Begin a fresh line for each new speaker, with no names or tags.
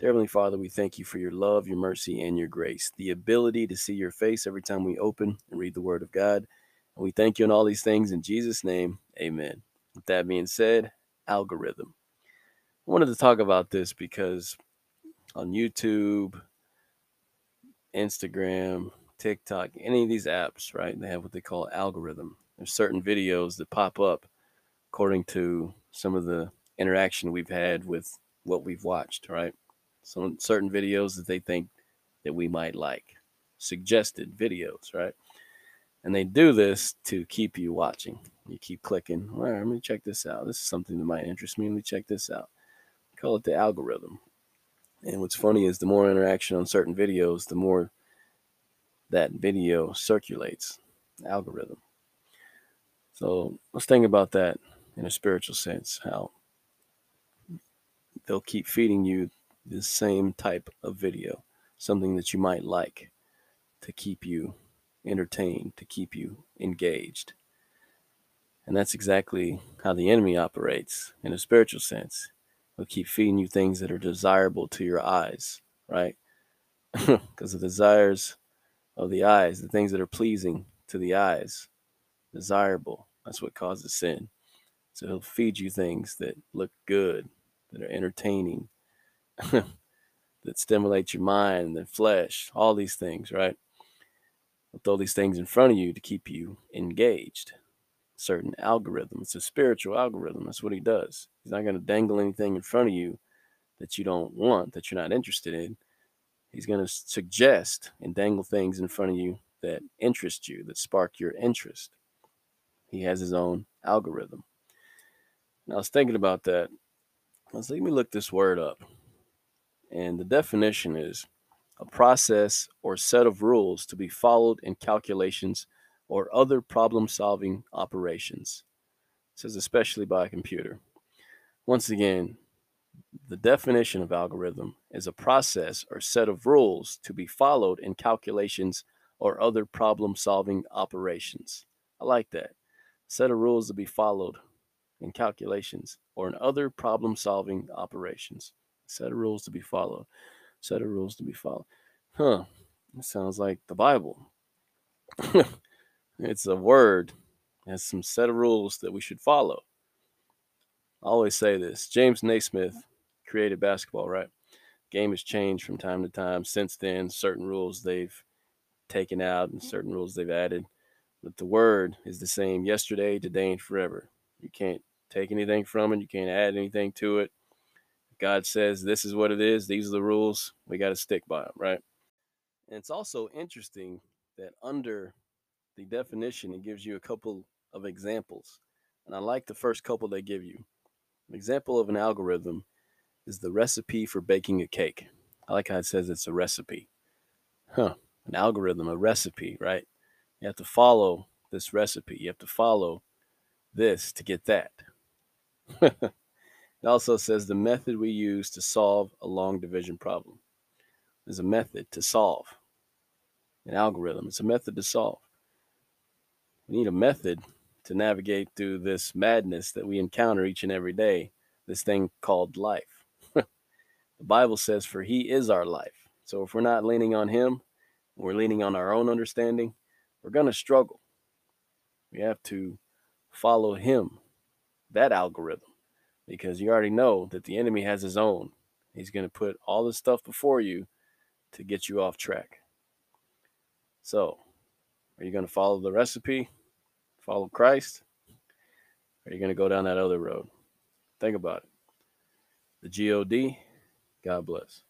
Dear Heavenly Father, we thank you for your love, your mercy, and your grace, the ability to see your face every time we open and read the Word of God. And we thank you in all these things in Jesus' name. Amen. With that being said, algorithm. I wanted to talk about this because on YouTube, Instagram, TikTok, any of these apps, right, they have what they call algorithm. There's certain videos that pop up according to some of the interaction we've had with what we've watched, right? Some certain videos that they think that we might like, suggested videos, right? And they do this to keep you watching. You keep clicking. All right, let me check this out. This is something that might interest me. Let me check this out. Call it the algorithm. And what's funny is the more interaction on certain videos, the more that video circulates. Algorithm. So let's think about that in a spiritual sense. How they'll keep feeding you the same type of video, something that you might like to keep you entertained, to keep you engaged. And that's exactly how the enemy operates in a spiritual sense. He'll keep feeding you things that are desirable to your eyes, right? Because the desires of the eyes, the things that are pleasing to the eyes, desirable, that's what causes sin. So he'll feed you things that look good, that are entertaining, that stimulate your mind and flesh, all these things, right? I'll throw these things in front of you to keep you engaged. Certain algorithm. It's a spiritual algorithm. That's what he does. He's not going to dangle anything in front of you that you don't want, that you're not interested in. He's going to suggest and dangle things in front of you that interest you, that spark your interest. He has his own algorithm. And I was thinking about that. I was let me look this word up. And the definition is a process or set of rules to be followed in calculations or other problem solving operations. It says especially by a computer. Once again, the definition of algorithm is a process or set of rules to be followed in calculations or other problem solving operations. I like that. Set of rules to be followed in calculations or in other problem solving operations set of rules to be followed. Set of rules to be followed. Huh. It sounds like the Bible. it's a word. It has some set of rules that we should follow. I always say this. James Naismith created basketball, right? Game has changed from time to time. Since then, certain rules they've taken out and certain rules they've added. But the word is the same yesterday, today, and forever. You can't take anything from it. You can't add anything to it. God says this is what it is, these are the rules, we got to stick by them, right? And it's also interesting that under the definition, it gives you a couple of examples. And I like the first couple they give you. An example of an algorithm is the recipe for baking a cake. I like how it says it's a recipe. Huh, an algorithm, a recipe, right? You have to follow this recipe. You have to follow this to get that. It also says the method we use to solve a long division problem. There's a method to solve an algorithm. It's a method to solve. We need a method to navigate through this madness that we encounter each and every day, this thing called life. the Bible says, For he is our life. So if we're not leaning on him, we're leaning on our own understanding, we're going to struggle. We have to follow him, that algorithm because you already know that the enemy has his own. He's going to put all this stuff before you to get you off track. So, are you going to follow the recipe? Follow Christ? Or are you going to go down that other road? Think about it. The God, God bless.